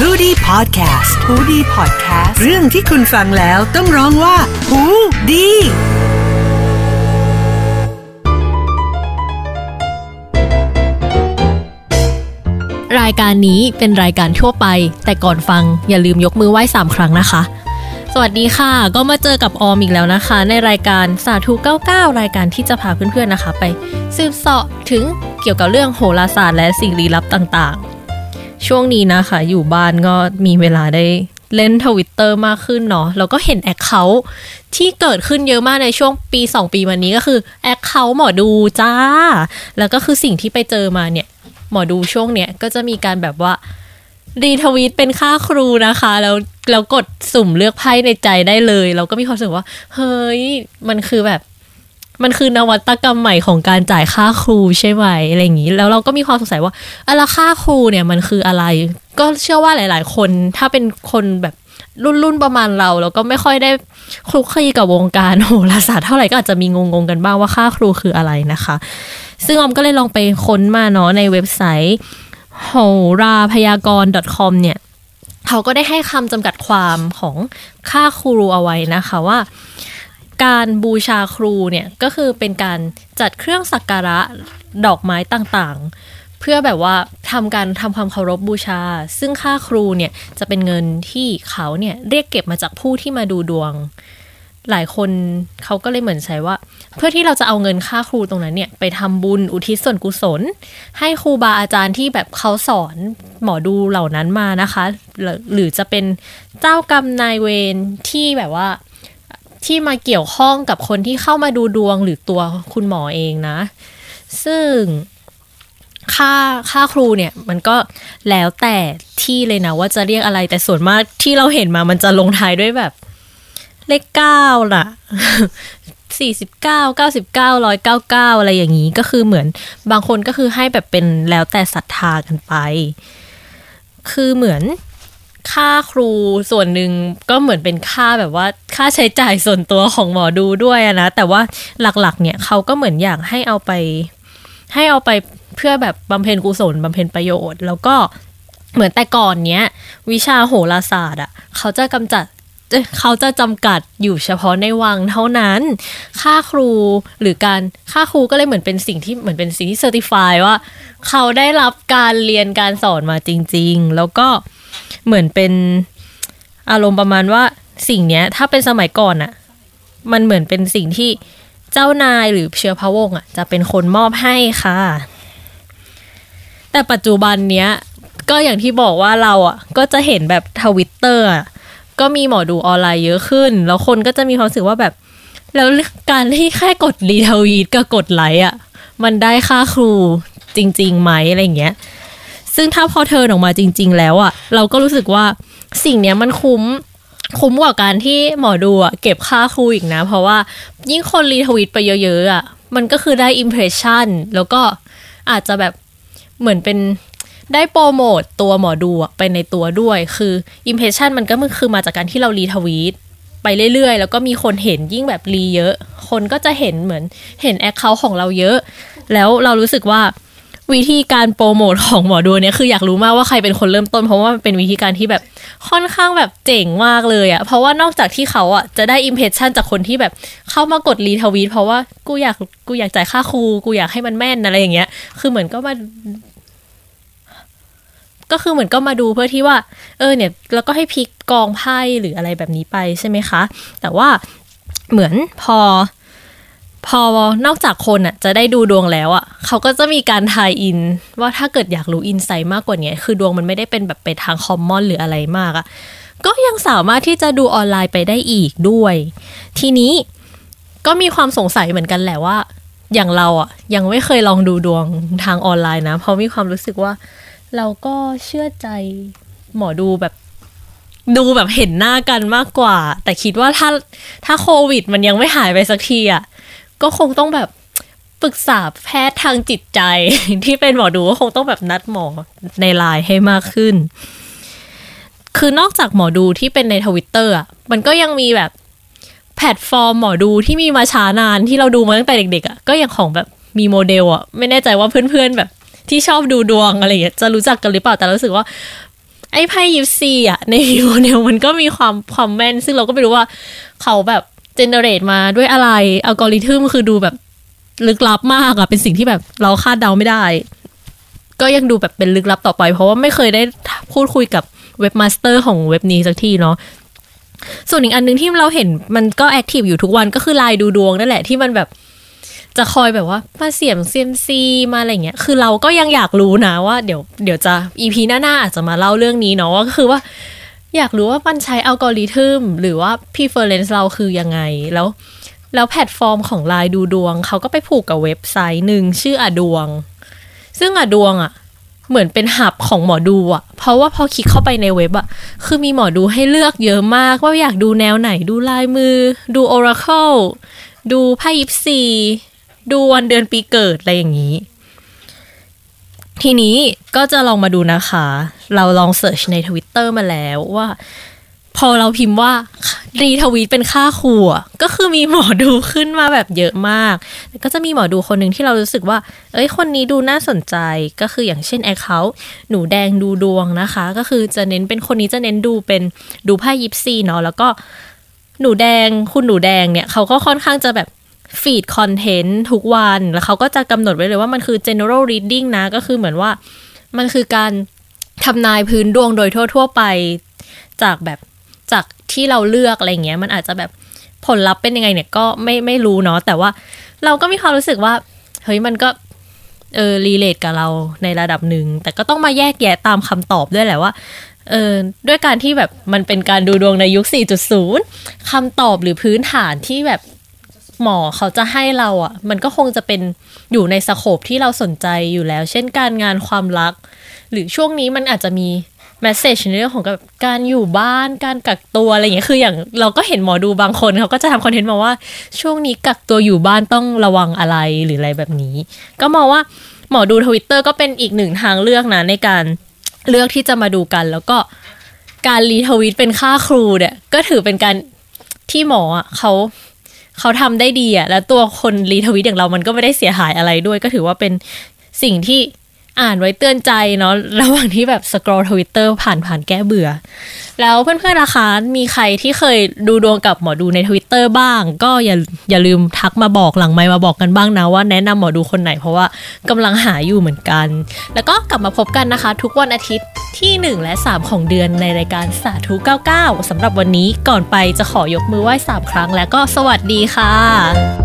h o ดี้พอดแคสต์ฮูดี้พอดแคสต์เรื่องที่คุณฟังแล้วต้องร้องว่าหูดีรายการนี้เป็นรายการทั่วไป แต่ก่อนฟังอย่าลืมยกมือไหว้สามครั้งนะคะ สวัสดีค่ะ ก็มาเจอกับออมอีกแล้วนะคะ ในรายการสาธุ99 รายการที่จะพาเพื่อนๆนะคะ ไปสืบเสาะถึงเกี่ยวกับเรื่องโหราศาสตร์และสิ่งลี้ลับต่างๆ ช่วงนี้นะคะ อยู่บ้านก็มีเวลาได้เล่นทวิตเตอร์มากขึ้นเนาะแล้วก็เห็น account ที่เกิดขึ้นเยอะมากในช่วงปี 2 ปีมานี้ก็คือ account หมอดูจ้า แล้วก็คือสิ่งที่ไปเจอมาเนี่ย หมอดูช่วงเนี้ยก็จะมีการแบบว่า retweet เป็นค่าครูนะคะ แล้วแล้วกดสุ่มเลือกไพ่ในใจได้เลย เราก็มีความรู้สึกว่า เฮ้ย มันคือแบบ มันคือนวัตกรรมใหม่ของการจ่ายค่าครูใช่ไหมอะไรอย่างนี้ แล้วเราก็มีความสงสัยว่าอะแล้วค่าครูเนี่ยมันคืออะไร ก็เชื่อว่าหลาย ๆ คนถ้าเป็นคนแบบรุ่นรุ่นประมาณเรา แล้วก็ไม่ค่อยได้คลุกคลีกับวงการโหราศาสตร์เท่าไหร่ก็อาจจะมีงงๆกันบ้างว่าค่าครูคืออะไรนะคะ ซึ่งออมก็เลยลองไปค้นมาเนาะในเว็บไซต์โหราพยากรณ์ .com เนี่ยเขาก็ได้ให้คำจำกัดความของค่าครูเอาไว้นะคะว่า การบูชาครูเนี่ยก็คือเป็นการจัดเครื่องสักการะดอกไม้ต่างๆ เพื่อแบบว่าทำการทำความเคารพบูชา ซึ่งค่าครูเนี่ยจะเป็นเงินที่เขาเนี่ยเรียกเก็บมาจากผู้ที่มาดูดวง หลายคนเขาก็เลยเหมือนใช้ว่า เพื่อที่เราจะเอาเงินค่าครูตรงนั้นเนี่ยไปทำบุญอุทิศส่วนกุศล ให้ครูบาอาจารย์ที่แบบเขาสอนหมอดูเหล่านั้นมานะคะ หรือจะเป็นเจ้ากรรมนายเวรที่แบบว่า ที่มาเกี่ยวข้องกับคนที่เข้ามาดูดวงหรือตัวคุณหมอเองนะ ซึ่งค่าค่าครูเนี่ยมันก็แล้วแต่ที่เลยนะว่าจะเรียกอะไรแต่ส่วนมากที่เราเห็นมามันจะลงท้ายด้วยแบบ เลขเก้าล่ะสี่สิบเก้าเก้าสิบเก้าร้อยเก้าเก้าอะไรอย่างนี้ก็คือเหมือนบางคนก็คือให้แบบเป็นแล้วแต่ศรัทธากันไป คือเหมือน ค่าครูส่วนหนึ่งก็เหมือนเป็นค่าแบบว่าค่าใช้จ่ายส่วนตัวของหมอดูด้วยนะแต่ว่าหลักๆ เนี่ยเขาก็เหมือนอยากให้เอาไป ให้เอาไปเพื่อแบบบำเพ็ญกุศลบำเพ็ญประโยชน์ แล้วก็เหมือนแต่ก่อนเนี้ย วิชาโหราศาสตร์อะเขาจะกำจัดเขาจะจำกัดอยู่เฉพาะในวังเท่านั้น ค่าครูหรือการค่าครูก็เลยเหมือนเป็นสิ่งที่เหมือนเป็นสิ่งที่เซอร์ติฟายว่า เขาได้รับการเรียนการสอนมาจริง ๆ แล้วก็ เหมือนเป็นอารมณ์ประมาณว่าสิ่งเนี้ย ถ้าเป็นสมัยก่อนอะมันเหมือนเป็นสิ่งที่เจ้านายหรือเชื้อพระวงศ์อะจะเป็นคนมอบให้ค่ะ แต่ปัจจุบันเนี้ย ก็อย่างที่บอกว่าเราอะก็จะเห็นแบบทวิตเตอร์ก็มีหมอดูออนไลน์เยอะขึ้น แล้วคนก็จะมีความรู้สึกว่าแบบ แล้วการที่แค่กด retweet กับกดไลค์อะมันได้ค่าครูจริงๆไหมอะไรเงี้ย ซึ่งถ้าพอ turn ออกมาจริง ๆ แล้วอะเราก็รู้สึกว่าสิ่งเนี้ยมันคุ้มคุ้มกว่าการที่หมอดูอะเก็บค่าครูอีกนะ เพราะว่ายิ่งคน retweet ไปเยอะ ๆอะมันก็คือได้ impression แล้วก็อาจจะแบบเหมือนเป็นได้โปรโมตตัวหมอดูอะไปในตัวด้วย คือ impression มันก็มันคือมาจากการที่เรา retweet ไปเรื่อยๆ แล้วก็มีคนเห็นยิ่งแบบ re เยอะ คนก็จะเห็นเหมือนเห็น account ของเราเยอะ แล้วเรารู้สึกว่า วิธีการโปรโมทของหมอดูเนี่ยคืออยากรู้มากว่าใครเป็นคนเริ่มต้น เพราะว่ามันเป็นวิธีการที่แบบค่อนข้างแบบเจ๋งมากเลยอะเพราะว่านอกจากที่เขาอะจะได้ impression จากคนที่แบบเข้ามากด retweet เพราะว่ากูอยากกูอยากจ่ายค่าครูกูอยากให้มันแม่นอะไรอย่างเงี้ย คือเหมือนก็มาก็คือเหมือนก็มาดูเพื่อที่ว่า เออเนี่ย แล้วก็ให้พลิกกองไพ่หรืออะไรแบบนี้ไปใช่ไหมคะ แต่ว่าเหมือนพอ พอนอกจากคนอะจะได้ดูดวงแล้วอะเขาก็จะมีการทายอิน ว่าถ้าเกิดอยากรู้อินไซต์มากกว่านี้คือดวงมันไม่ได้เป็นแบบไปทางคอมมอนหรืออะไรมากอะก็ยังสามารถที่จะดูออนไลน์ไปได้อีกด้วย ทีนี้ก็มีความสงสัยเหมือนกันแหละว่า อย่างเราอะยังไม่เคยลองดูดวงทางออนไลน์นะ เพราะมีความรู้สึกว่า เราก็เชื่อใจหมอดูแบบดูแบบเห็นหน้ากันมากกว่า แต่คิดว่าถ้าถ้าโควิด มันยังไม่หายไปสักทีอะ ก็คงต้องแบบปรึกษาแพทย์ทางจิตใจ ที่เป็นหมอดูก็คงต้องแบบนัดหมอในไลน์ให้มากขึ้น คือนอกจากหมอดูที่เป็นในทวิตเตอร์อะมันก็ยังมีแบบแพลตฟอร์มหมอดูที่มีมาช้านานที่เราดูมาตั้งแต่เด็กๆอะก็อย่างของแบบมีโมเดลอะไม่แน่ใจว่าเพื่อนๆแบบ ที่ชอบดูดวงอะไรอย่างเงี้ยจะรู้จักกันหรือเปล่าแต่รู้สึกว่า ไอ้ไพ่ยิปซีอะในโมเดลมันก็มีความความแม่น ซึ่งเราก็ไม่รู้ว่าเขาแบบ generate มาด้วยอะไรอัลกอริทึมคือดูแบบลึกลับมากอะเป็นสิ่งที่แบบเราคาดเดาไม่ได้ ก็ยังดูแบบเป็นลึกลับต่อไป เพราะว่าไม่เคยได้พูดคุยกับ webmaster ของเว็บนี้สักทีเนาะส่วนอีกอันหนึ่งที่เราเห็นมันก็ active อยู่ทุกวันก็คือไลน์ดูดวงนั่นแหละที่มันแบบจะคอยแบบว่ามาเสี่ยงเซียมซีมาอะไรเงี้ย คือเราก็ยังอยากรู้นะว่าเดี๋ยวเดี๋ยวจะ EP หน้าๆอาจจะมาเล่าเรื่องนี้เนาะก็คือว่า อยากรู้ว่ามันใช้อัลกอริทึมหรือว่า preference เราคือยังไง แล้ว แล้วแพลตฟอร์มของไลน์ดูดวง เขาก็ไปผูกกับเว็บไซต์หนึ่งชื่ออดวง ซึ่งอดวงอะ่ะ เหมือนเป็น hub ของหมอดูอะ่ะ เพราะว่าพอคลิกเข้าไปในเว็บอะ่ะ คือมีหมอดูให้เลือกเยอะมาก ว่าอยากดูแนวไหนดูลายมือ ดู Oracle ดูไพ่ยิปซีดูวันเดือนปีเกิดอะไรอย่างนี้ ทีนี้ก็จะลองมาดูนะคะ เราลอง search ในทวิตเตอร์มาแล้วว่า พอเราพิมพ์ว่า retweet เป็นค่าครูอะก็คือมีหมอดูขึ้นมาแบบเยอะมากแล้วก็จะมีหมอดูคนหนึ่งที่เรารู้สึกว่า เอ้ยคนนี้ดูน่าสนใจก็คืออย่างเช่นแอคเคาท์หนูแดงดูดวงนะคะ ก็คือจะเน้นเป็นคนนี้จะเน้นดูเป็นดูไพ่ยิปซีเนาะแล้วก็หนูแดงคุณหนูแดงเนี่ยเขาก็ค่อนข้างจะแบบ ฟีดคอนเทนต์ทุกวัน แล้วเขาก็จะกำหนดไว้เลยว่ามันคือ general reading นะ ก็คือเหมือนว่ามันคือการทำนายพื้นดวงโดยทั่ว ๆ ไปจากแบบจากที่เราเลือกอะไรเงี้ย มันอาจจะแบบผลลัพธ์เป็นยังไงเนี่ยก็ไม่ไม่รู้เนาะแต่ว่าเราก็มีความรู้สึกว่า เฮ้ยมันก็เออ relate กับเราในระดับหนึ่ง แต่ก็ต้องมาแยกแยะตามคำตอบด้วยแหละว่าเออด้วยการที่แบบมันเป็นการดูดวงในยุค 4.0คำตอบหรือพื้นฐานที่แบบ หมอเขาจะให้เราอะ่ะ มันก็คงจะเป็นอยู่ใน scope ที่เราสนใจอยู่แล้ว เช่นการงานความรัก หรือช่วงนี้มันอาจจะมี message ในเรื่องของการอยู่บ้านการกักตัวอะไรอย่างเงี้ยคืออย่างเราก็เห็นหมอดูบางคนเขาก็จะทำคอนเทนต์มาว่า ช่วงนี้กักตัวอยู่บ้านต้องระวังอะไรหรืออะไรแบบนี้ ก็มองว่าหมอดูทวิตเตอร์ก็เป็นอีกหนึ่งทางเลือกนะในการเลือกที่จะมาดูกัน แล้วก็การรีทวิตเป็นค่าครูเนี่ยก็ถือเป็นการที่หมออะเขา เขาทำได้ดีอะแล้วตัวคนรีทวิตอย่างเรามันก็ไม่ได้เสียหายอะไรด้วย ก็ถือว่าเป็นสิ่งที่ อ่านไว้เตือนใจเนาะระหว่างที่แบบสครอลทวิตเตอร์ผ่านผ่านแก้เบื่อ แล้วเพื่อนๆราคามีใครที่เคยดูดวงกับหมอดูในทวิตเตอร์บ้าง ก็อย่าอย่าลืมทักมาบอกหลังไมค์มาบอกกันบ้างนะว่าแนะนำหมอดูคนไหนเพราะว่ากำลังหาอยู่เหมือนกัน แล้วก็กลับมาพบกันนะคะ ทุกวันอาทิตย์ที่ 1 และ 3 ของเดือนในรายการสาธุ99สำหรับวันนี้ก่อนไปจะขอยกมือไหว้สามครั้งแล้วก็สวัสดีค่ะ